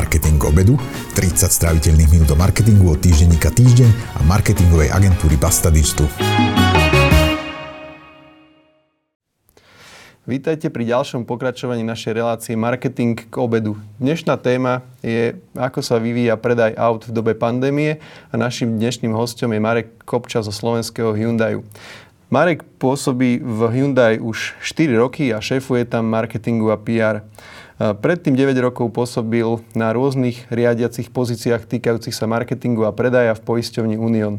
Marketing obedu, 30 stráviteľných minút o marketingu od týždenníka Týždeň a marketingovej agentúry Basta Digital. Vítajte pri ďalšom pokračovaní našej relácie Marketing k obedu. Dnešná téma je, ako sa vyvíja predaj aut v dobe pandémie a našim dnešným hostom je Marek Kopča zo slovenského Hyundaiu. Marek pôsobí v Hyundai už 4 roky a šéfuje tam marketingu a PR. Predtým 9 rokov pôsobil na rôznych riadiacich pozíciách týkajúcich sa marketingu a predaja v poisťovni Union.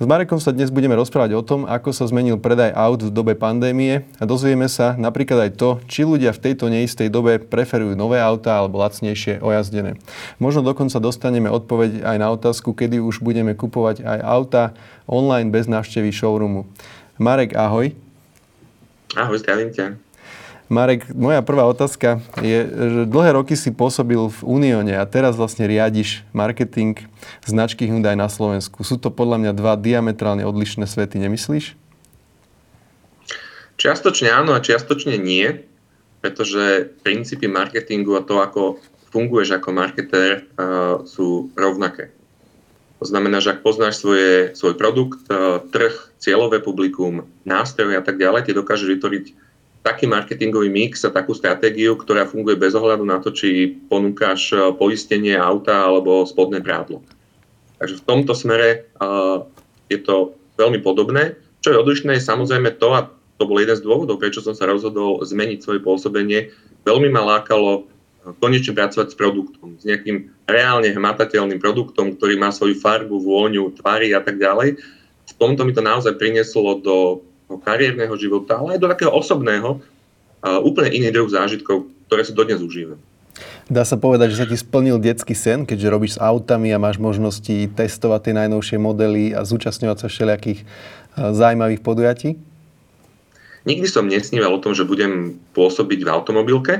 S Marekom sa dnes budeme rozprávať o tom, ako sa zmenil predaj aut v dobe pandémie a dozvieme sa napríklad aj to, či ľudia v tejto neistej dobe preferujú nové autá alebo lacnejšie ojazdené. Možno dokonca dostaneme odpoveď aj na otázku, kedy už budeme kupovať aj auta online bez návštevy showroomu. Marek, ahoj. Ahoj, zdravím ťa. Marek, moja prvá otázka je, že dlhé roky si pôsobil v Unióne a teraz vlastne riadiš marketing značky Hyundai na Slovensku. Sú to podľa mňa dva diametrálne odlišné svety, nemyslíš? Čiastočne áno a čiastočne nie, pretože princípy marketingu a to, ako funguješ ako marketér, uh, sú rovnaké. To znamená, že ak poznáš svoje, svoj produkt, e, trh, cieľové publikum, nástroje a tak ďalej, ty dokážeš vytvoriť taký marketingový mix a takú stratégiu, ktorá funguje bez ohľadu na to, či ponúkaš e, poistenie auta alebo spodné prádlo. Takže v tomto smere uh, je to veľmi podobné. Čo je odlišné je samozrejme to, a to bol jeden z dôvodov, prečo som sa rozhodol zmeniť svoje pôsobenie, veľmi ma lákalo konečne pracovať s produktom, s nejakým reálne hmatateľným produktom, ktorý má svoju farbu, vôňu, tvary a tak ďalej. V tomto mi to naozaj prinieslo do kariérneho života, ale aj do takého osobného, úplne iný druh zážitkov, ktoré si dodnes užívam. Dá sa povedať, že sa ti splnil detský sen, keďže robíš s autami a máš možnosti testovať tie najnovšie modely a zúčastňovať sa všelijakých zaujímavých podujatí? Nikdy som nesníval o tom, že budem pôsobiť v automobilke,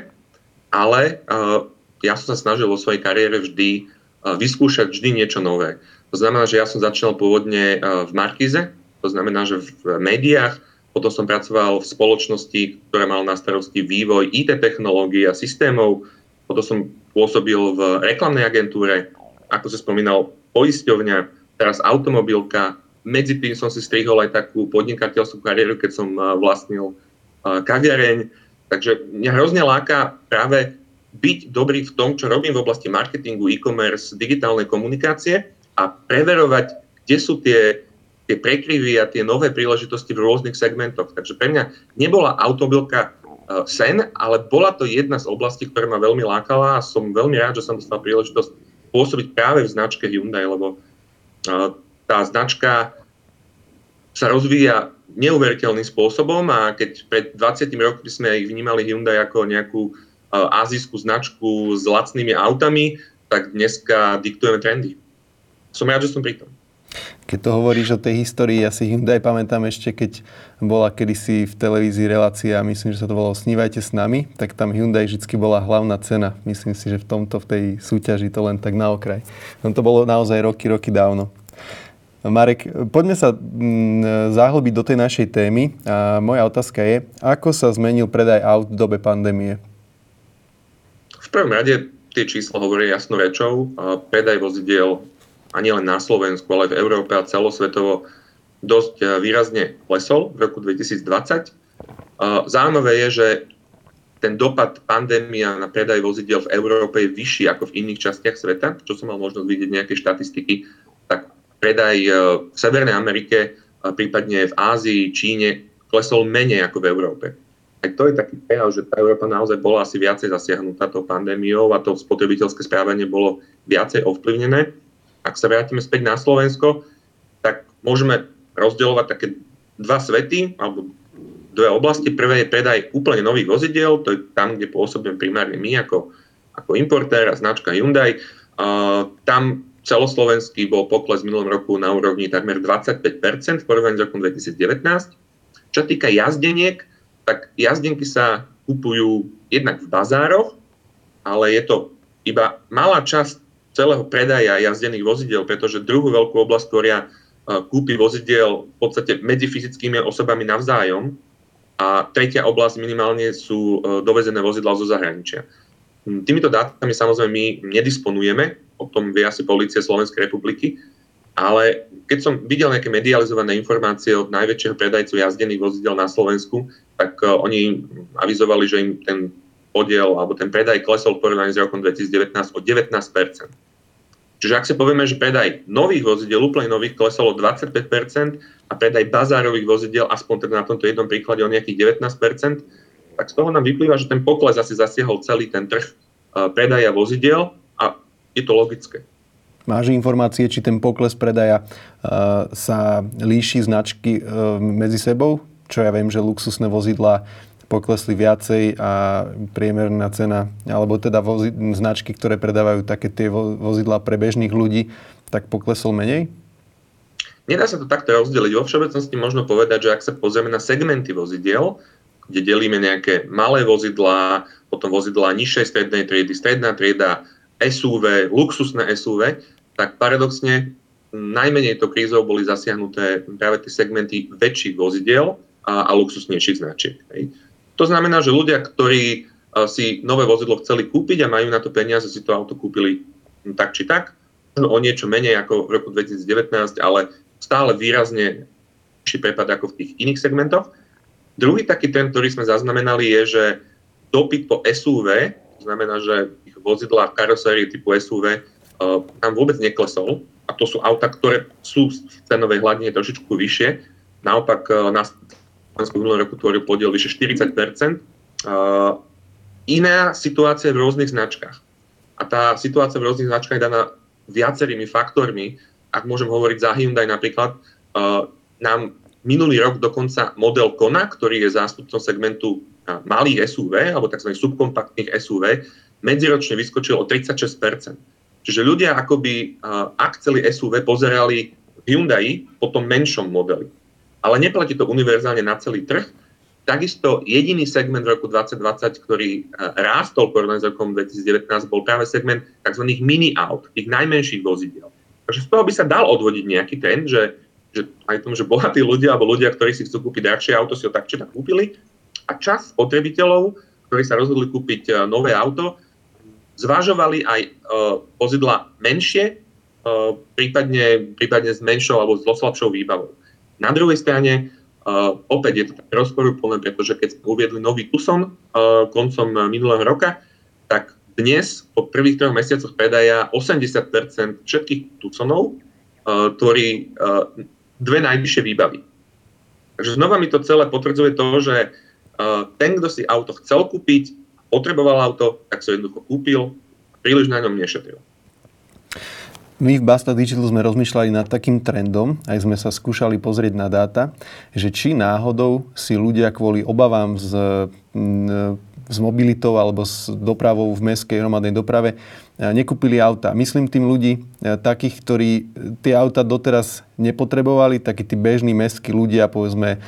ale uh, ja som sa snažil vo svojej kariére vždy uh, vyskúšať vždy niečo nové. To znamená, že ja som začal pôvodne uh, v Markize, to znamená, že v médiách, potom som pracoval v spoločnosti, ktorá mal na starosti vývoj IT technológií a systémov, potom som pôsobil v reklamnej agentúre, ako sa spomínal, poisťovňa, teraz automobilka, medzi tým som si strihol aj takú podnikateľskú kariéru, keď som vlastnil kaviareň, Takže mňa hrozne láka práve byť dobrý v tom, čo robím v oblasti marketingu, e-commerce, digitálnej komunikácie a preverovať, kde sú tie, tie prekryvy a tie nové príležitosti v rôznych segmentoch. Takže pre mňa nebola automobilka uh, sen, ale bola to jedna z oblastí, ktorá ma veľmi lákala a som veľmi rád, že som dostal príležitosť pôsobiť práve v značke Hyundai, lebo uh, tá značka sa rozvíja neuveriteľným spôsobom a keď pred 20 rokmi sme ich vnímali Hyundai ako nejakú uh, azijskú značku s lacnými autami, tak dneska diktujeme trendy. Som rád, že som pri tom. Keď to hovoríš o tej histórii, ja si Hyundai pamätám ešte, keď bola kedysi v televízii relácia, myslím, že sa to volalo Snívajte s nami, tak tam Hyundai vždy bola hlavná cena. Myslím si, že v tomto, v tej súťaži to len tak na okraj. No to bolo naozaj roky, roky dávno. Marek, poďme sa mm, zahlbiť do tej našej témy. A moja otázka je, ako sa zmenil predaj aut v dobe pandémie? V prvom rade tie čísla hovoria jasnou rečou. Predaj vozidiel ani len na Slovensku, ale aj v Európe a celosvetovo dosť e, výrazne klesol v roku 2020. Zaujímavé je, že ten dopad pandémia na predaj vozidiel v Európe je vyšší ako v iných častiach sveta. Čo som mal možnosť vidieť nejaké štatistiky, tak predaj e, v Severnej Amerike, prípadne v Ázii, Číne klesol menej ako v Európe. Aj to je taký prejav, že tá Európa naozaj bola asi viacej zasiahnutá tou pandémiou a to spotrebiteľské správanie bolo viacej ovplyvnené. Ak sa vrátime späť na Slovensko, tak môžeme rozdielovať také dva svety, alebo dve oblasti. Prvé je predaj úplne nových vozidiel, to je tam, kde pôsobím primárne my ako, ako importér a značka Hyundai. Uh, tam celoslovenský bol pokles v minulom roku na úrovni takmer 25% v porovnaní s rokom 2019. Čo týka jazdeniek, tak jazdenky sa kupujú jednak v bazároch, ale je to iba malá časť celého predaja jazdených vozidel, pretože druhú veľkú oblasť tvoria e, kúpy vozidiel v podstate medzi fyzickými osobami navzájom a tretia oblasť minimálne sú e, dovezené vozidla zo zahraničia. Týmito dátami samozrejme my nedisponujeme, o tom vie asi policia Slovenskej republiky, ale keď som videl nejaké medializované informácie od najväčšieho predajcu jazdených vozidel na Slovensku, tak uh, oni avizovali, že im ten podiel alebo ten predaj klesol v porovnaní s rokom 2019 o 19 Čiže ak si povieme, že predaj nových vozidel, úplne nových, klesol o 25% a predaj bazárových vozidel, aspoň teda na tomto jednom príklade o nejakých 19% tak z toho nám vyplýva, že ten pokles asi zasiahol celý ten trh uh, predaja vozidel a je to logické. Máš informácie, či ten pokles predaja uh, sa líši značky uh, medzi sebou? Čo ja viem, že luxusné vozidlá poklesli viacej a priemerná cena, alebo teda vozi, značky, ktoré predávajú také tie vozidlá pre bežných ľudí, tak poklesol menej? Nedá sa to takto rozdeliť. Vo všeobecnosti možno povedať, že ak sa pozrieme na segmenty vozidiel, kde delíme nejaké malé vozidlá, potom vozidlá nižšej strednej triedy, stredná trieda, SUV, luxusné SUV, tak paradoxne najmenej to krízou boli zasiahnuté práve tie segmenty väčších vozidiel a, a luxusnejších značiek. Hej. To znamená, že ľudia, ktorí e, si nové vozidlo chceli kúpiť a majú na to peniaze, si to auto kúpili tak či tak, o niečo menej ako v roku 2019, ale stále výrazne či prepad ako v tých iných segmentoch. Druhý taký trend, ktorý sme zaznamenali, je, že dopyt po SUV, to znamená, že ich vozidlá v karosérii typu SUV e, tam vôbec neklesol. A to sú auta, ktoré sú v cenovej hladine trošičku vyššie. Naopak uh, na Slovensku v roku tvoril podiel vyše 40 uh, Iná situácia v rôznych značkách. A tá situácia v rôznych značkách je daná viacerými faktormi. Ak môžem hovoriť za Hyundai napríklad, uh, nám minulý rok dokonca model Kona, ktorý je zástupcom segmentu malých SUV, alebo tzv. subkompaktných SUV, medziročne vyskočil o 36 Čiže ľudia akoby, uh, ak chceli SUV, pozerali Hyundai po tom menšom modeli ale neplatí to univerzálne na celý trh. Takisto jediný segment v roku 2020, ktorý e, rástol porovnaní s rokom 2019, bol práve segment tzv. mini-aut, tých najmenších vozidiel. Takže z toho by sa dal odvodiť nejaký trend, že, že aj tomu, že bohatí ľudia alebo ľudia, ktorí si chcú kúpiť drahšie auto, si ho tak či tak kúpili. A čas spotrebiteľov, ktorí sa rozhodli kúpiť e, nové auto, zvažovali aj uh, vozidla menšie, prípadne, prípadne s menšou alebo s slabšou výbavou. Na druhej strane, uh, opäť je to tak rozporúplné, pretože keď sme uviedli nový Tucson uh, koncom minulého roka, tak dnes po prvých troch mesiacoch predaja 80% všetkých Tucsonov uh, tvorí uh, dve najvyššie výbavy. Takže znova mi to celé potvrdzuje to, že uh, ten, kto si auto chcel kúpiť, potreboval auto, tak sa jednoducho kúpil, príliš na ňom nešetril. My v Basta Digital sme rozmýšľali nad takým trendom, aj sme sa skúšali pozrieť na dáta, že či náhodou si ľudia kvôli obavám z s mobilitou alebo s dopravou v mestskej hromadnej doprave nekúpili auta. Myslím tým ľudí e, takých, ktorí tie auta doteraz nepotrebovali, takí tí bežní mestskí ľudia, povedzme e,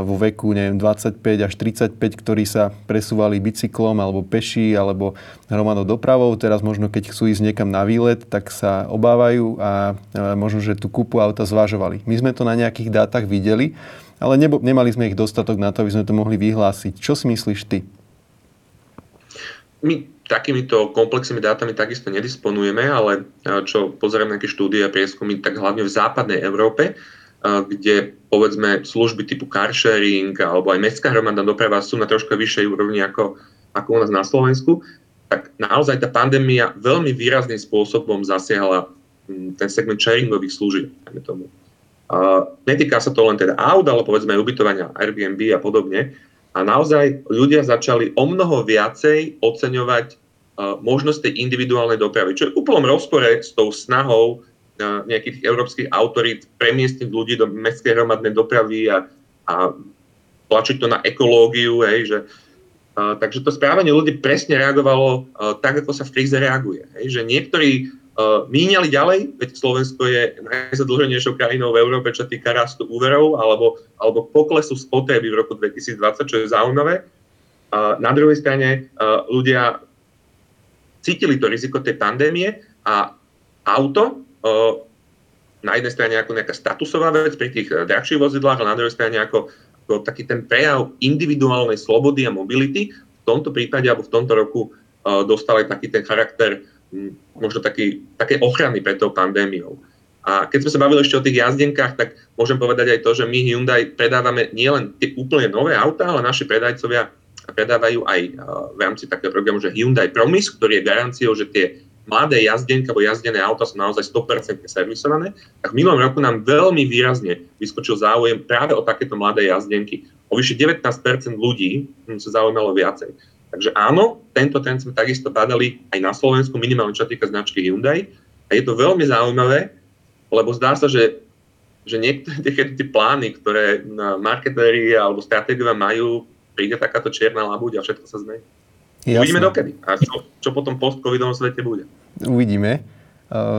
vo veku neviem, 25 až 35, ktorí sa presúvali bicyklom alebo peši alebo hromadnou dopravou. Teraz možno keď chcú ísť niekam na výlet, tak sa obávajú a e, možno, že tú kúpu auta zvažovali. My sme to na nejakých dátach videli, ale nebo, nemali sme ich dostatok na to, aby sme to mohli vyhlásiť. Čo si myslíš ty? My takýmito komplexnými dátami takisto nedisponujeme, ale čo pozrieme nejaké štúdie a prieskumy, tak hlavne v západnej Európe, kde povedzme služby typu car sharing alebo aj mestská hromadná doprava sú na troška vyššej úrovni ako, ako u nás na Slovensku, tak naozaj tá pandémia veľmi výrazným spôsobom zasiahla ten segment sharingových služieb, tomu. netýka sa to len teda aut, ale povedzme aj ubytovania Airbnb a podobne, a naozaj ľudia začali o mnoho viacej oceňovať uh, možnosť tej individuálnej dopravy, čo je úplnom rozpore s tou snahou nejakých európskych autorít premiestniť ľudí do mestskej hromadnej dopravy a, a tlačiť to na ekológiu, hej, že uh, takže to správanie ľudí presne reagovalo uh, tak, ako sa v kríze reaguje. Hej, že niektorí Uh, míňali ďalej, veď Slovensko je najzadlženejšou krajinou v Európe, čo týka rastu úverov alebo, alebo poklesu spotreby v roku 2020, čo je zaujímavé. Uh, na druhej strane uh, ľudia cítili to riziko tej pandémie a auto uh, na jednej strane ako nejaká statusová vec pri tých uh, drahších vozidlách, ale na druhej strane ako, ako taký ten prejav individuálnej slobody a mobility v tomto prípade alebo v tomto roku dostal aj taký ten charakter možno taký, také ochrany pred tou pandémiou. A keď sme sa bavili ešte o tých jazdenkách, tak môžem povedať aj to, že my Hyundai predávame nielen tie úplne nové autá, ale naši predajcovia predávajú aj v rámci takého programu, že Hyundai Promise, ktorý je garanciou, že tie mladé jazdenky alebo jazdené auta sú naozaj 100% servisované. Tak v minulom roku nám veľmi výrazne vyskočil záujem práve o takéto mladé jazdenky. O vyše 19% ľudí sa zaujímalo viacej. Takže áno, tento trend sme takisto badali aj na Slovensku, minimálne čo týka značky Hyundai. A je to veľmi zaujímavé, lebo zdá sa, že, že niektoré tie plány, ktoré marketéri alebo stratégovia majú, príde takáto čierna labuť a všetko sa zmení. Jasne. Uvidíme dokedy. A čo, čo potom post-covidovom svete bude. Uvidíme.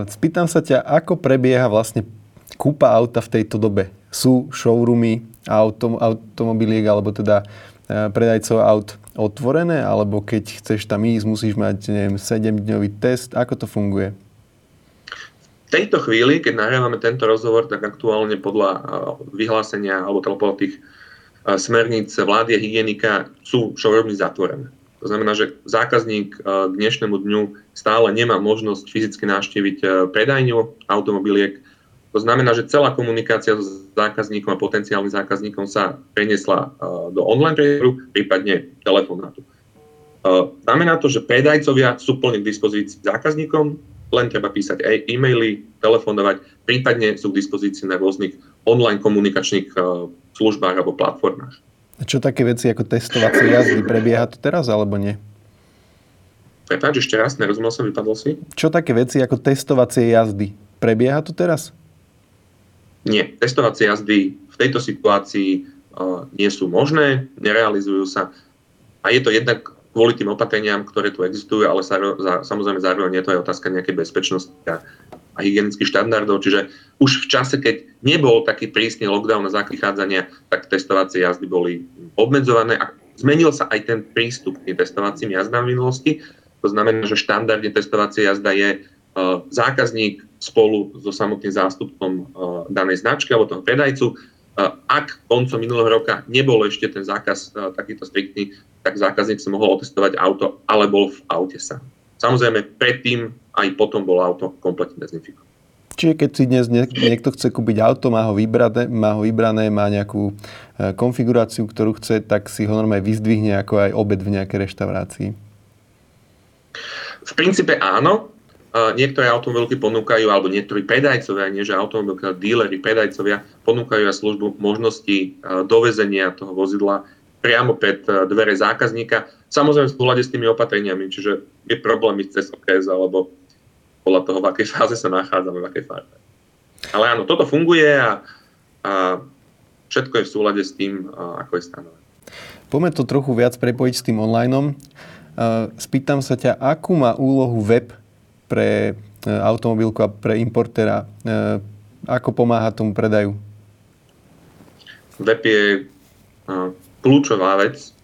Spýtam sa ťa, ako prebieha vlastne kúpa auta v tejto dobe? Sú showroomy autom, automobiliek alebo teda e, predajcov aut otvorené? Alebo keď chceš tam ísť, musíš mať neviem, 7-dňový test? Ako to funguje? V tejto chvíli, keď nahrávame tento rozhovor, tak aktuálne podľa e, vyhlásenia alebo teda podľa tých e, smerníc vlády a hygienika sú showroomy zatvorené. To znamená, že zákazník k dnešnému dňu stále nemá možnosť fyzicky navštíviť predajňu automobiliek, to znamená, že celá komunikácia s zákazníkom a potenciálnym zákazníkom sa preniesla uh, do online priestoru, prípadne telefonátu. Znamená to, že predajcovia sú plne k dispozícii zákazníkom, len treba písať e-maily, telefonovať, prípadne sú k dispozícii na rôznych online komunikačných uh, službách alebo platformách. A čo také veci ako testovacie jazdy, prebieha to teraz alebo nie? Prepáč, ešte raz, nerozumel som, vypadol si. Čo také veci ako testovacie jazdy, prebieha to teraz? Nie, testovacie jazdy v tejto situácii uh, nie sú možné, nerealizujú sa a je to jednak kvôli tým opatreniam, ktoré tu existujú, ale sa, za, samozrejme zároveň je to aj otázka nejakej bezpečnosti a, a hygienických štandardov. Čiže už v čase, keď nebol taký prísny lockdown na vychádzania, tak testovacie jazdy boli obmedzované a zmenil sa aj ten prístup k testovacím jazdám v minulosti. To znamená, že štandardne testovacie jazda je uh, zákazník spolu so samotným zástupcom uh, danej značky alebo toho predajcu. Uh, ak koncom minulého roka nebol ešte ten zákaz takýto striktný, tak zákazník sa mohol otestovať auto, ale bol v aute sám. Samozrejme, predtým aj potom bolo auto kompletne dezinfikované. Čiže keď si dnes niekto chce kúpiť auto, má ho vybrané, má, ho vybrané, má nejakú konfiguráciu, ktorú chce, tak si ho normálne vyzdvihne ako aj obed v nejakej reštaurácii. V princípe áno, niektoré automobilky ponúkajú, alebo niektorí predajcovia, nie že automobilky, ale díleri, predajcovia, ponúkajú aj službu možnosti e, dovezenia toho vozidla priamo pred e, dvere zákazníka. Samozrejme v súhľade s tými opatreniami, čiže je problém ísť cez OKS alebo podľa toho, v akej fáze sa nachádzame, v akej fáze. Ale áno, toto funguje a, a všetko je v súlade s tým, ako je stanovené. Poďme to trochu viac prepojiť s tým online. Spýtam sa ťa, akú má úlohu web pre e, automobilku a pre importéra. E, ako pomáha tomu predaju? Web je e, kľúčová vec,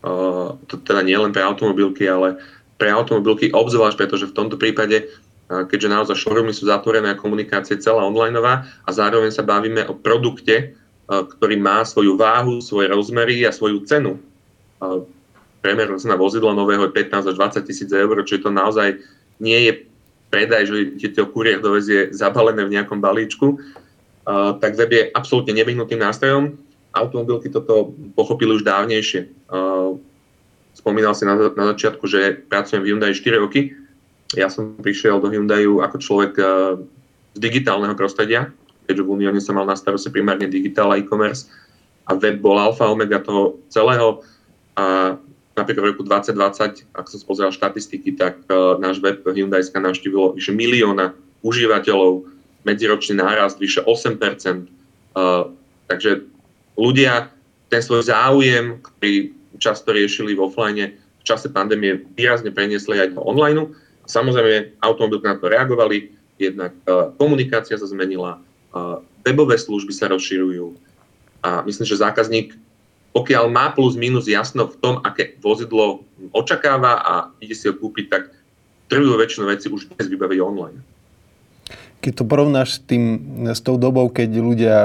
to teda nie len pre automobilky, ale pre automobilky obzvlášť, pretože v tomto prípade, keďže naozaj showroomy sú zatvorené a komunikácia celá onlineová a zároveň sa bavíme o produkte, ktorý má svoju váhu, svoje rozmery a svoju cenu. Priemerná cena vozidla nového je 15 až 20 tisíc eur, čiže to naozaj nie je predaj, že ti to kurier dovezie zabalené v nejakom balíčku, uh, tak web je absolútne nevyhnutým nástrojom. Automobilky toto pochopili už dávnejšie. Spomínal si na, na začiatku, že pracujem v Hyundai 4 roky. Ja som prišiel do Hyundaiu ako človek uh, z digitálneho prostredia, keďže v Unióne som mal na starosti primárne digitál a e-commerce a web bol alfa omega toho celého. A napríklad v roku 2020, ak som pozrel štatistiky, tak uh, náš web Hyundaiska navštívilo vyše milióna užívateľov, medziročný nárast vyše 8%. Uh, e, takže ľudia ten svoj záujem, ktorý často riešili v offline, v čase pandémie výrazne preniesli aj do online. Samozrejme, automobilky na to reagovali, jednak uh, komunikácia sa zmenila, uh, webové služby sa rozširujú a myslím, že zákazník pokiaľ má plus minus jasno v tom, aké vozidlo očakáva a ide si ho kúpiť, tak trvú väčšinu veci už dnes vybaviť online. Keď to porovnáš s, tým, s tou dobou, keď ľudia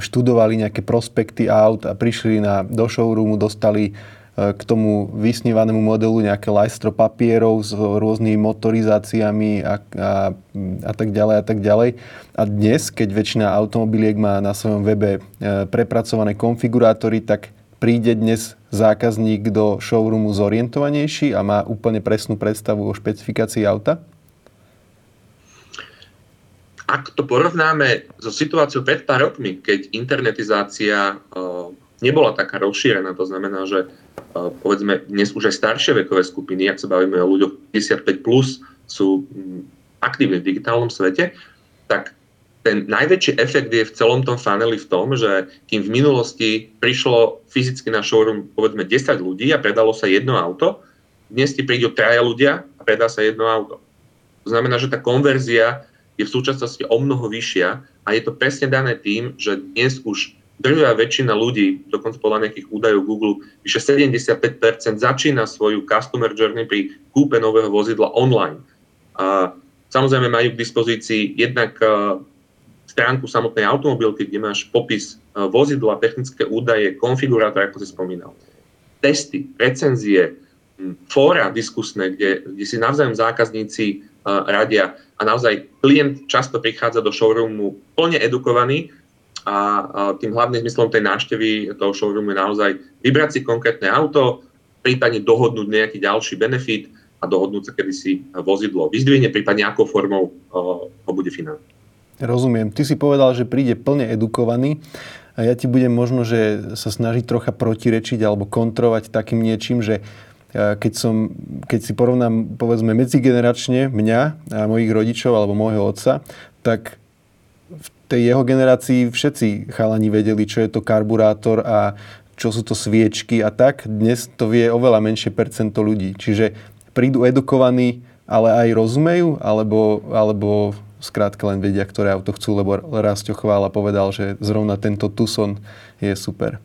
študovali nejaké prospekty aut a prišli na, do showroomu, dostali k tomu vysnívanému modelu nejaké lajstro papierov s rôznymi motorizáciami a, a, a tak ďalej a tak ďalej. A dnes, keď väčšina automobiliek má na svojom webe e, prepracované konfigurátory, tak príde dnes zákazník do showroomu zorientovanejší a má úplne presnú predstavu o špecifikácii auta? Ak to porovnáme so situáciou pred pár rokmi, keď internetizácia nebola taká rozšírená. To znamená, že povedzme dnes už aj staršie vekové skupiny, ak sa bavíme o ľuďoch 55+, plus, sú aktívni v digitálnom svete, tak ten najväčší efekt je v celom tom funneli v tom, že kým v minulosti prišlo fyzicky na showroom povedzme 10 ľudí a predalo sa jedno auto, dnes ti prídu traja ľudia a predá sa jedno auto. To znamená, že tá konverzia je v súčasnosti o mnoho vyššia a je to presne dané tým, že dnes už drvia väčšina ľudí, dokonca podľa nejakých údajov Google, vyše 75% začína svoju customer journey pri kúpe nového vozidla online. A samozrejme majú k dispozícii jednak stránku samotnej automobilky, kde máš popis vozidla, technické údaje, konfigurátor, ako si spomínal. Testy, recenzie, fóra diskusné, kde, kde si navzájom zákazníci radia a naozaj klient často prichádza do showroomu plne edukovaný a tým hlavným zmyslom tej návštevy toho showroomu je naozaj vybrať si konkrétne auto, prípadne dohodnúť nejaký ďalší benefit a dohodnúť sa, kedy si vozidlo vyzdvihne, prípadne akou formou ho bude financovať. Rozumiem. Ty si povedal, že príde plne edukovaný a ja ti budem možno, že sa snažiť trocha protirečiť alebo kontrovať takým niečím, že keď, som, keď si porovnám povedzme medzigeneračne mňa a mojich rodičov alebo môjho otca, tak tej jeho generácii všetci chalani vedeli, čo je to karburátor a čo sú to sviečky a tak. Dnes to vie oveľa menšie percento ľudí. Čiže prídu edukovaní, ale aj rozumejú, alebo, alebo skrátka len vedia, ktoré auto chcú, lebo Rastio Chvála povedal, že zrovna tento Tucson je super.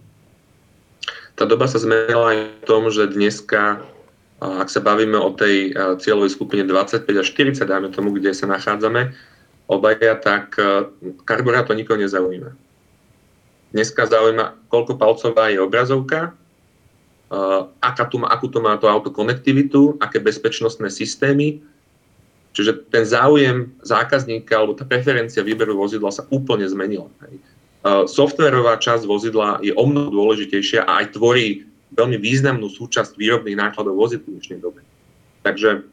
Tá doba sa zmenila aj v tom, že dneska, ak sa bavíme o tej cieľovej skupine 25 až 40, dáme tomu, kde sa nachádzame, obaja, tak e, karburátor nikoho nezaujíma. Dneska zaujíma, koľko palcová je obrazovka, e, aká tu má, akú to má to auto konektivitu, aké bezpečnostné systémy. Čiže ten záujem zákazníka alebo tá preferencia výberu vozidla sa úplne zmenila. E, softverová časť vozidla je o mnoho dôležitejšia a aj tvorí veľmi významnú súčasť výrobných nákladov vozidla v dnešnej dobe. Takže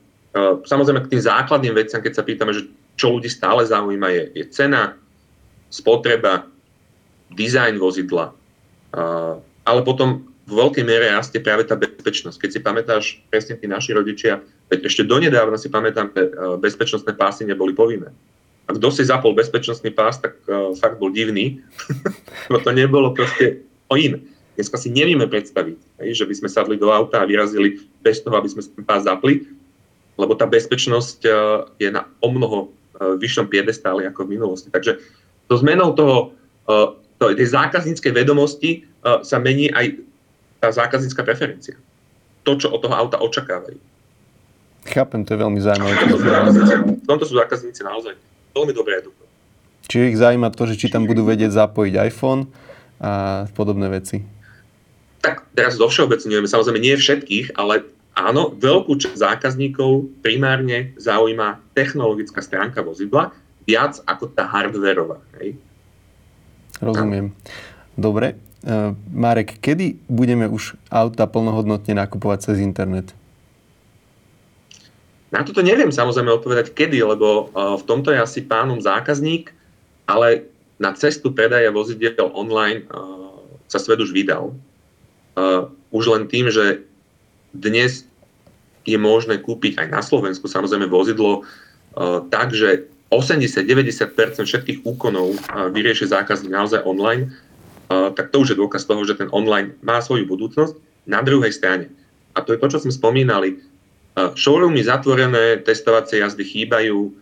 samozrejme k tým základným veciam, keď sa pýtame, že čo ľudí stále zaujíma, je, je cena, spotreba, dizajn vozidla, uh, ale potom v veľkej miere rastie práve tá bezpečnosť. Keď si pamätáš, presne tí naši rodičia, veď ešte donedávna si pamätám, že bezpečnostné pásy neboli povinné. A kto si zapol bezpečnostný pás, tak uh, fakt bol divný, lebo to nebolo proste o iné. Dneska si nevieme predstaviť, že by sme sadli do auta a vyrazili bez toho, aby sme ten pás zapli, lebo tá bezpečnosť uh, je na o mnoho vyššom piedestáli ako v minulosti. Takže to zmenou toho, eh, to, tej zákazníckej vedomosti eh, sa mení aj tá zákaznícka preferencia. To, čo od toho auta očakávajú. Chápem, to je veľmi zaujímavé. V tomto sú zákazníci naozaj veľmi dobré edukovaní. Čiže ich zaujíma to, že či tam budú vedieť zapojiť iPhone a podobné veci. Tak teraz zo všeobecňujeme, samozrejme nie všetkých, ale áno, veľkú časť zákazníkov primárne zaujíma technologická stránka vozidla viac ako tá hardwareová. Hej? Rozumiem. Dobre. Uh, Marek, kedy budeme už auta plnohodnotne nakupovať cez internet? Na toto neviem samozrejme odpovedať kedy, lebo uh, v tomto je asi pánom zákazník, ale na cestu predaja vozidel online uh, sa svet už vydal. Už len tým, že dnes je možné kúpiť aj na Slovensku samozrejme vozidlo tak, že 80-90% všetkých úkonov uh, vyrieši zákazník naozaj online, uh, tak to už je dôkaz toho, že ten online má svoju budúcnosť. Na druhej strane, a to je to, čo sme spomínali, uh, showroomy zatvorené, testovacie jazdy chýbajú.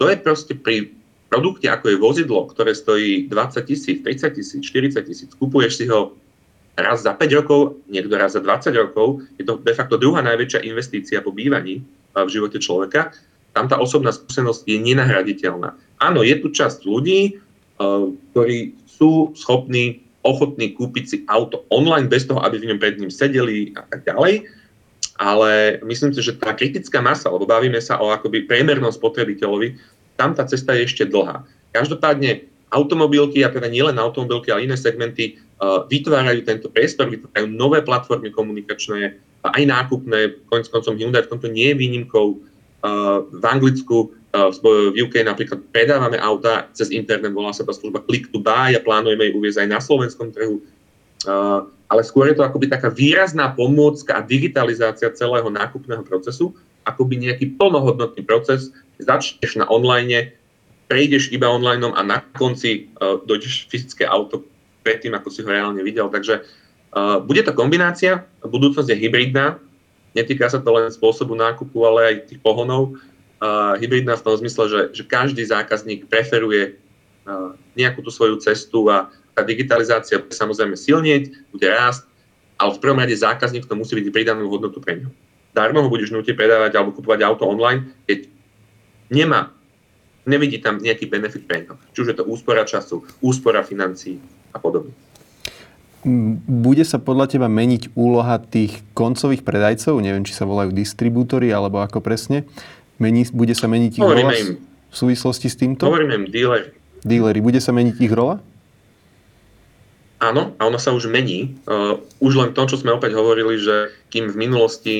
To je proste pri produkte, ako je vozidlo, ktoré stojí 20 tisíc, 30 tisíc, 40 tisíc, kupuješ si ho raz za 5 rokov, niekto raz za 20 rokov, je to de facto druhá najväčšia investícia po bývaní v živote človeka, tam tá osobná skúsenosť je nenahraditeľná. Áno, je tu časť ľudí, ktorí sú schopní ochotní kúpiť si auto online bez toho, aby v ňom pred ním sedeli a tak ďalej. Ale myslím si, že tá kritická masa, lebo bavíme sa o akoby priemernom spotrebiteľovi, tam tá cesta je ešte dlhá. Každopádne automobilky, a teda nielen automobilky, ale iné segmenty vytvárajú tento priestor, vytvárajú nové platformy komunikačné, aj nákupné, konec koncom Hyundai v tomto nie je výnimkou. Uh, v Anglicku v UK napríklad predávame auta cez internet, volá sa tá služba Click to Buy a plánujeme ju uviezť aj na slovenskom trhu. Ale skôr je to akoby taká výrazná pomôcka a digitalizácia celého nákupného procesu, akoby nejaký plnohodnotný proces. Začneš na online, prejdeš iba online a na konci dojdeš fyzické auto predtým, ako si ho reálne videl. Takže uh, bude to kombinácia, budúcnosť je hybridná, netýka sa to len spôsobu nákupu, ale aj tých pohonov uh, hybridná v tom zmysle, že, že každý zákazník preferuje uh, nejakú tú svoju cestu a tá digitalizácia bude samozrejme silnieť, bude rásť, ale v prvom rade zákazník to musí byť pridanú hodnotu pre ňo. Darmo ho budeš nutiť predávať alebo kupovať auto online, keď nemá, nevidí tam nejaký benefit pre ňo. Či je to úspora času, úspora financií a podobne. Bude sa podľa teba meniť úloha tých koncových predajcov? Neviem, či sa volajú distribútory, alebo ako presne. Mení, bude sa meniť ich rola im, v súvislosti s týmto? Hovoríme im dealer. Dealery. Bude sa meniť ich rola? Áno, a ona sa už mení. Uh, už len to, čo sme opäť hovorili, že kým v minulosti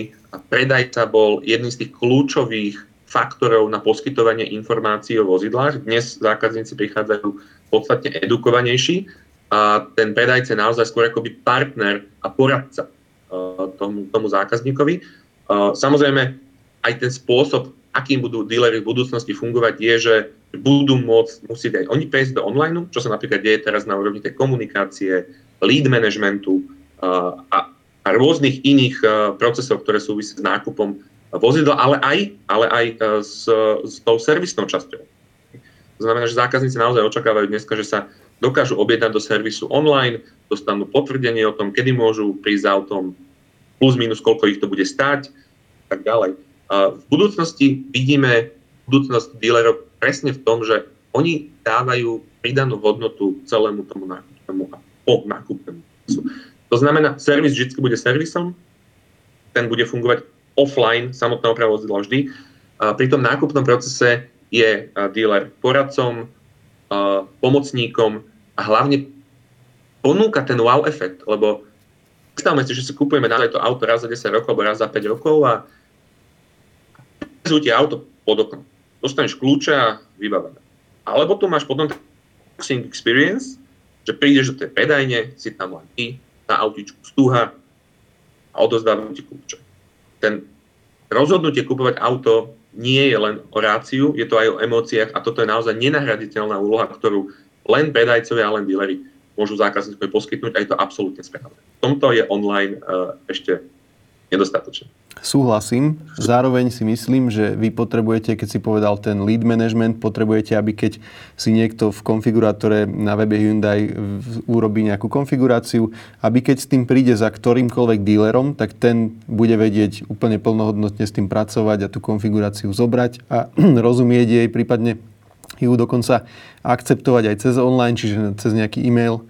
predajca bol jedným z tých kľúčových faktorov na poskytovanie informácií o vozidlách, dnes zákazníci prichádzajú podstatne edukovanejší a ten predajca je naozaj skôr akoby partner a poradca uh, tomu, tomu zákazníkovi. Uh, samozrejme, aj ten spôsob, akým budú dílery v budúcnosti fungovať, je, že budú môcť, musieť aj oni prejsť do online, čo sa napríklad deje teraz na úrovni tej komunikácie, lead managementu uh, a, a rôznych iných procesov, ktoré súvisia s nákupom vozidla, ale aj, ale aj s, s tou servisnou časťou. To znamená, že zákazníci naozaj očakávajú dneska, že sa dokážu objednať do servisu online, dostanú potvrdenie o tom, kedy môžu prísť autom, plus minus koľko ich to bude stáť, tak ďalej. V budúcnosti vidíme budúcnosť dílerov presne v tom, že oni dávajú pridanú hodnotu celému tomu nákupnému a po nákupnému To znamená, servis vždy bude servisom, ten bude fungovať offline, samotná oprava vozidla vždy. Pri tom nákupnom procese je dealer poradcom, pomocníkom a hlavne ponúka ten wow efekt, lebo predstavme si, že si kupujeme na to auto raz za 10 rokov alebo raz za 5 rokov a ti auto pod oknom. Dostaneš kľúče a vybavené. Alebo tu máš potom ten experience, že prídeš do tej predajne, si tam len ty, na autičku stúha a odozdávajú ti kľúče. Ten rozhodnutie kupovať auto nie je len o ráciu, je to aj o emóciách a toto je naozaj nenahraditeľná úloha, ktorú len predajcovia a len dealery môžu zákazníkovi poskytnúť a je to absolútne správne. V tomto je online uh, ešte nedostatočné. Súhlasím. Zároveň si myslím, že vy potrebujete, keď si povedal ten lead management, potrebujete, aby keď si niekto v konfigurátore na webe Hyundai urobí nejakú konfiguráciu, aby keď s tým príde za ktorýmkoľvek dílerom, tak ten bude vedieť úplne plnohodnotne s tým pracovať a tú konfiguráciu zobrať a rozumieť jej, prípadne ju dokonca akceptovať aj cez online, čiže cez nejaký e-mail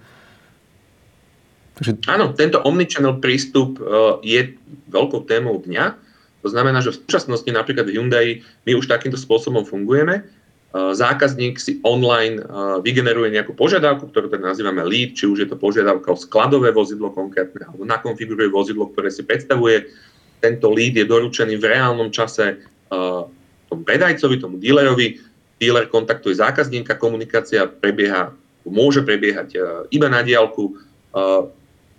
Takže... Áno, tento omnichannel prístup uh, je veľkou témou dňa. To znamená, že v súčasnosti napríklad v Hyundai my už takýmto spôsobom fungujeme. Uh, zákazník si online uh, vygeneruje nejakú požiadavku, ktorú teda nazývame lead, či už je to požiadavka o skladové vozidlo konkrétne, alebo nakonfiguruje vozidlo, ktoré si predstavuje. Tento lead je doručený v reálnom čase tomu predajcovi, tomu dealerovi. Dealer kontaktuje zákazníka, komunikácia prebieha, môže prebiehať iba na diálku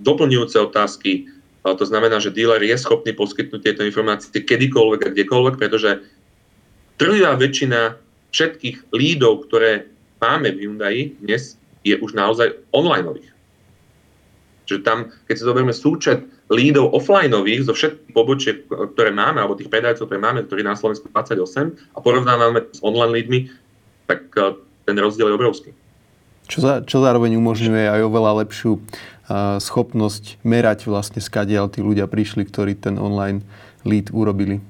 doplňujúce otázky. To znamená, že dealer je schopný poskytnúť tieto informácie kedykoľvek a kdekoľvek, pretože trvá väčšina všetkých lídov, ktoré máme v Hyundai dnes, je už naozaj onlineových. Čiže tam, keď si zoberieme súčet lídov offlineových zo všetkých pobočiek, ktoré máme, alebo tých predajcov, ktoré máme, ktorí na Slovensku 28 a porovnávame s online lídmi, tak eh, ten rozdiel je obrovský. Čo, za, čo zároveň umožňuje aj oveľa lepšiu schopnosť merať vlastne skadiaľ tí ľudia prišli, ktorí ten online lead urobili.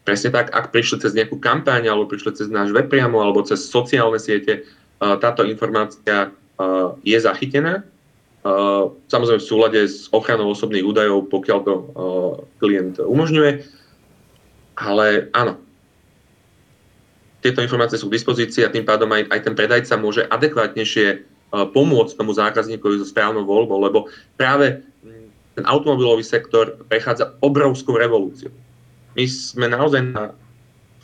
Presne tak, ak prišli cez nejakú kampaň, alebo prišli cez náš web priamo, alebo cez sociálne siete, táto informácia je zachytená. Samozrejme v súlade s ochranou osobných údajov, pokiaľ to klient umožňuje. Ale áno, tieto informácie sú k dispozícii a tým pádom aj, aj ten predajca môže adekvátnejšie pomôcť tomu zákazníkovi so správnou voľbou, lebo práve ten automobilový sektor prechádza obrovskou revolúciou. My sme naozaj na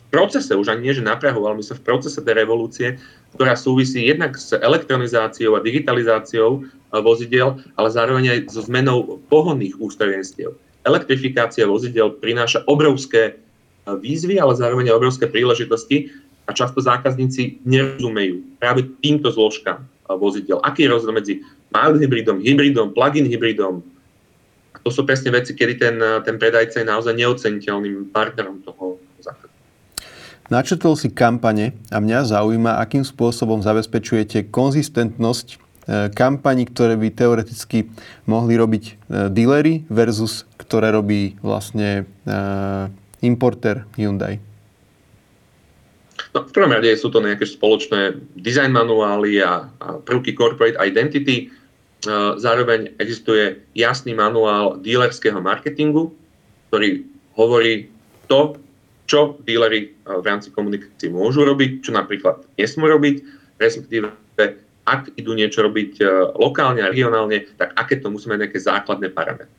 procese, už ani nie, že na Prahu, ale my sme v procese tej revolúcie, ktorá súvisí jednak s elektronizáciou a digitalizáciou vozidel, ale zároveň aj so zmenou pohonných ústrojenstiev. Elektrifikácia vozidel prináša obrovské výzvy, ale zároveň aj obrovské príležitosti a často zákazníci nerozumejú práve týmto zložkám vozidel. Aký je rozdiel medzi mild hybridom, hybridom, plug-in hybridom, to sú presne veci, kedy ten, ten predajca je naozaj neoceniteľným partnerom toho zákazníka. Si kampane a mňa zaujíma, akým spôsobom zabezpečujete konzistentnosť e, kampaní, ktoré by teoreticky mohli robiť e, dealery versus ktoré robí vlastne e, importer Hyundai. No, v prvom rade sú to nejaké spoločné design manuály a, a prvky corporate identity. Zároveň existuje jasný manuál dealerského marketingu, ktorý hovorí to, čo dílery v rámci komunikácie môžu robiť, čo napríklad nesmú robiť, respektíve ak idú niečo robiť lokálne a regionálne, tak aké to musí mať nejaké základné parametre.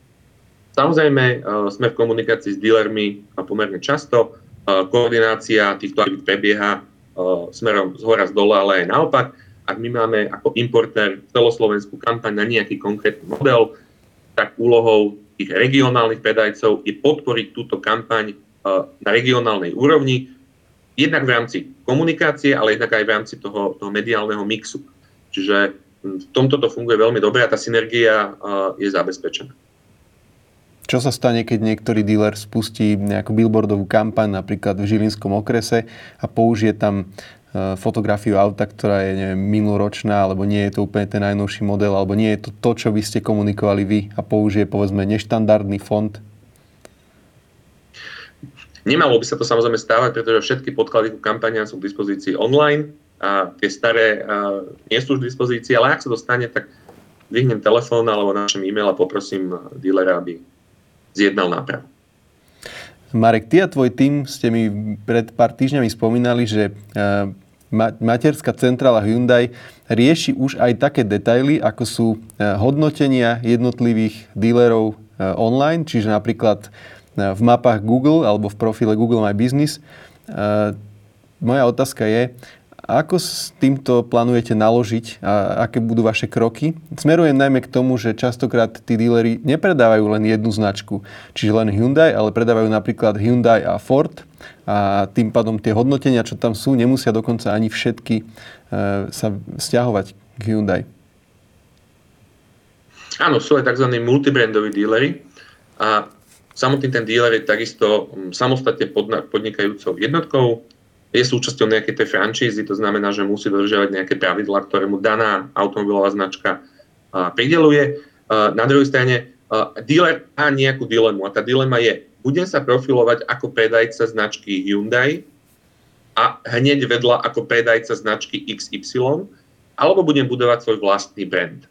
Samozrejme, sme v komunikácii s dílermi pomerne často, koordinácia týchto aktivít prebieha smerom z hora z dole, ale aj naopak ak my máme ako importér celoslovenskú kampaň na nejaký konkrétny model, tak úlohou tých regionálnych predajcov je podporiť túto kampaň na regionálnej úrovni, jednak v rámci komunikácie, ale jednak aj v rámci toho, toho mediálneho mixu. Čiže v tomto to funguje veľmi dobre a tá synergia je zabezpečená. Čo sa stane, keď niektorý dealer spustí nejakú billboardovú kampaň, napríklad v Žilinskom okrese a použije tam Eh, fotografiu auta, ktorá je neviem, minuloročná, alebo nie je to úplne ten najnovší model, alebo nie je to to, čo by ste komunikovali vy a použije povedzme neštandardný font? Nemalo by sa to samozrejme stávať, pretože všetky podklady ku kampania sú k dispozícii online a tie staré a, nie sú už k dispozícii, ale ak sa to stane, tak vyhnem telefón alebo našem e-mail a poprosím dílera, aby zjednal nápravu. Marek, ty a tvoj tým ste mi pred pár týždňami spomínali, že eh, materská centrála Hyundai rieši už aj také detaily, ako sú eh, hodnotenia jednotlivých dílerov eh, online, čiže napríklad v mapách Google alebo v profile Google My Business. Moja otázka je, ako s týmto plánujete naložiť a aké budú vaše kroky? Smerujem najmä k tomu, že častokrát tí díleri nepredávajú len jednu značku, čiže len Hyundai, ale predávajú napríklad Hyundai a Ford a tým pádom tie hodnotenia, čo tam sú, nemusia dokonca ani všetky e, sa stiahovať k Hyundai. Áno, sú aj tzv. multibrandoví dílery a samotný ten díler je takisto mm, samostatne podnikajúcou jednotkou, je súčasťou nejakej tej franšízy, to znamená, že musí dodržiavať nejaké pravidlá, ktoré mu daná automobilová značka prideluje. Na druhej strane, dealer má nejakú dilemu a tá dilema je, budem sa profilovať ako predajca značky Hyundai a hneď vedľa ako predajca značky XY, alebo budem budovať svoj vlastný brand.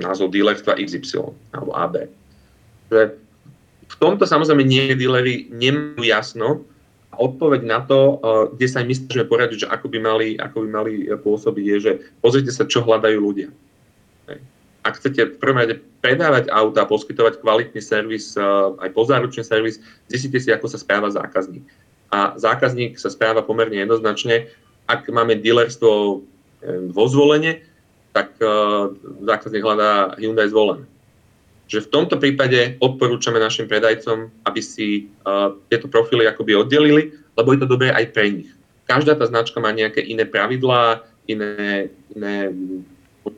Názov dealerstva XY alebo AB. v tomto samozrejme nie dealery nemajú jasno, odpoveď na to, eh, kde sa im my snažíme poradiť, že ako by, mali, ako by mali eh, pôsobiť, je, že pozrite sa, čo hľadajú ľudia. Ak chcete v prvom rade predávať auta a poskytovať kvalitný servis, eh, aj pozáručný servis, zistite si, ako sa správa zákazník. A zákazník sa správa pomerne jednoznačne. Ak máme dealerstvo vo zvolenie, tak zákazník hľadá Hyundai zvolené že v tomto prípade odporúčame našim predajcom, aby si uh, tieto profily akoby oddelili, lebo je to dobré aj pre nich. Každá tá značka má nejaké iné pravidlá, iné, iné,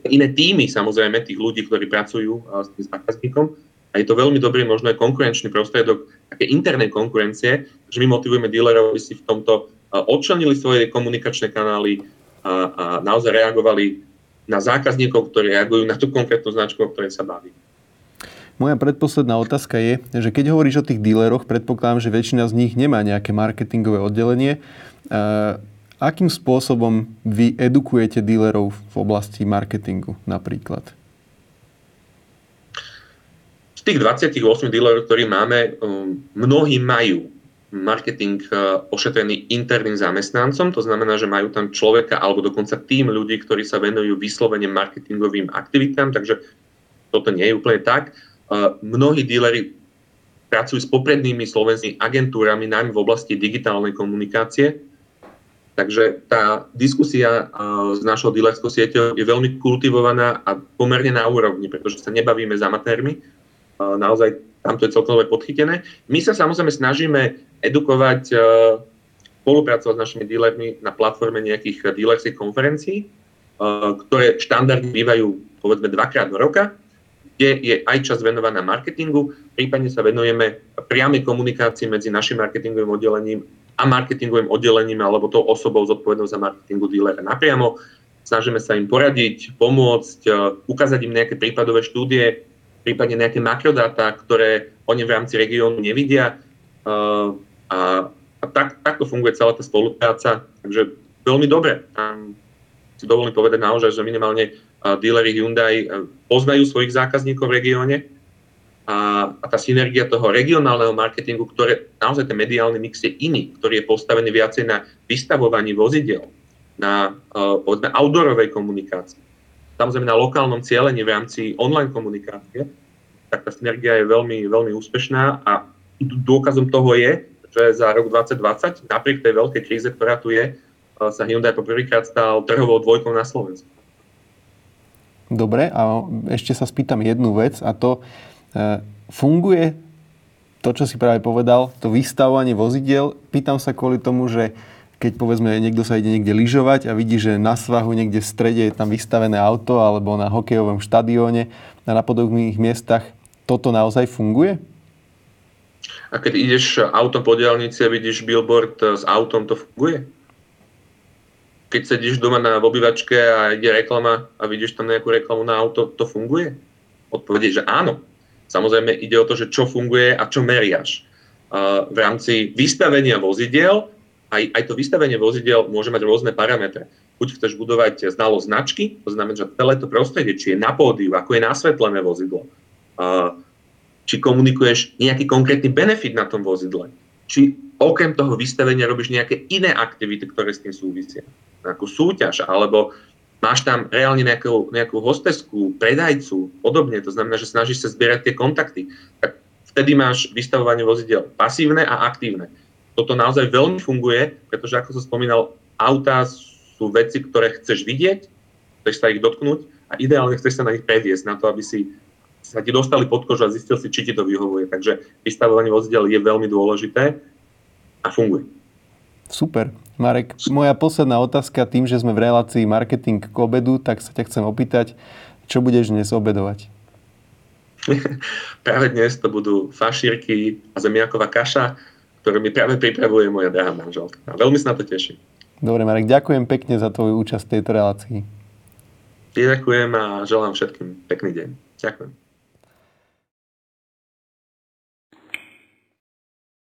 iné týmy samozrejme tých ľudí, ktorí pracujú uh, s tým zákazníkom a je to veľmi dobrý možno aj konkurenčný prostriedok také internej konkurencie, že my motivujeme dílerov, aby si v tomto uh, odčlenili svoje komunikačné kanály a, a naozaj reagovali na zákazníkov, ktorí reagujú na tú konkrétnu značku, o ktorej sa bavíme. Moja predposledná otázka je, že keď hovoríš o tých díleroch, predpokladám, že väčšina z nich nemá nejaké marketingové oddelenie. Akým spôsobom vy edukujete dílerov v oblasti marketingu napríklad? Z tých 28 dílerov, ktorí máme, um, mnohí majú marketing uh, ošetrený interným zamestnancom, to znamená, že majú tam človeka alebo dokonca tým ľudí, ktorí sa venujú vyslovene marketingovým aktivitám, takže toto nie je úplne tak. Mnohí díleri pracujú s poprednými slovenskými agentúrami, najmä v oblasti digitálnej komunikácie, Takže tá diskusia s našou dealerskou sieťou je veľmi kultivovaná a pomerne na úrovni, pretože sa nebavíme s amatérmi. Naozaj tam to je celkom podchytené. My sa samozrejme snažíme edukovať, spolupracovať s našimi dealermi na platforme nejakých dealerských konferencií, ktoré štandardne bývajú povedzme dvakrát do roka, kde je aj čas venovaná marketingu, prípadne sa venujeme priamej komunikácii medzi našim marketingovým oddelením a marketingovým oddelením alebo tou osobou zodpovednou za marketingu dílera napriamo. Snažíme sa im poradiť, pomôcť, e, ukázať im nejaké prípadové štúdie, prípadne nejaké makrodáta, ktoré oni v rámci regiónu nevidia. E, a, a tak, takto funguje celá tá spolupráca. Takže veľmi dobre. Tam si dovolím povedať naozaj, že minimálne e, dílery Hyundai poznajú svojich zákazníkov v regióne, a, a tá synergia toho regionálneho marketingu, ktoré naozaj ten mediálny mix je iný, ktorý je postavený viacej na vystavovaní vozidel, na povedzme outdoorovej komunikácii, samozrejme na lokálnom cieľení v rámci online komunikácie, tak tá synergia je veľmi, veľmi úspešná a dôkazom toho je, že za rok 2020, napriek tej veľkej kríze, ktorá tu je, uh, sa Hyundai poprvýkrát stal trhovou dvojkou na Slovensku. Dobre, a ešte sa spýtam jednu vec a to, E, funguje to, čo si práve povedal, to vystavovanie vozidiel. Pýtam sa kvôli tomu, že keď povedzme niekto sa ide niekde lyžovať a vidí, že na svahu niekde v strede je tam vystavené auto alebo na hokejovom štadióne a na podobných miestach, toto naozaj funguje? A keď ideš autom po diálnici a vidíš billboard s autom, to funguje? Keď sedíš doma na obývačke a ide reklama a vidíš tam nejakú reklamu na auto, to funguje? Odpovedie, že áno. Samozrejme ide o to, že čo funguje a čo meriaš. V rámci vystavenia vozidiel, aj, aj to vystavenie vozidiel môže mať rôzne parametre. Buď chceš budovať znalosť značky, to znamená, že celé to prostredie, či je na pódiu, ako je nasvetlené vozidlo, či komunikuješ nejaký konkrétny benefit na tom vozidle, či okrem toho vystavenia robíš nejaké iné aktivity, ktoré s tým súvisia. Nejakú súťaž, alebo máš tam reálne nejakú, nejakú hostesku, predajcu, podobne, to znamená, že snažíš sa zbierať tie kontakty, tak vtedy máš vystavovanie vozidel pasívne a aktívne. Toto naozaj veľmi funguje, pretože ako som spomínal, autá sú veci, ktoré chceš vidieť, chceš sa ich dotknúť a ideálne chceš sa na nich previesť, na to, aby si sa ti dostali pod kožu a zistil si, či ti to vyhovuje. Takže vystavovanie vozidel je veľmi dôležité a funguje. Super. Marek, moja posledná otázka, tým, že sme v relácii marketing k obedu, tak sa ťa chcem opýtať, čo budeš dnes obedovať? práve dnes to budú fašírky a zemiaková kaša, ktorú mi práve pripravuje moja drahá manželka. A veľmi sa na to teším. Dobre, Marek, ďakujem pekne za tvoju účasť v tejto relácii. Ďakujem a želám všetkým pekný deň. Ďakujem.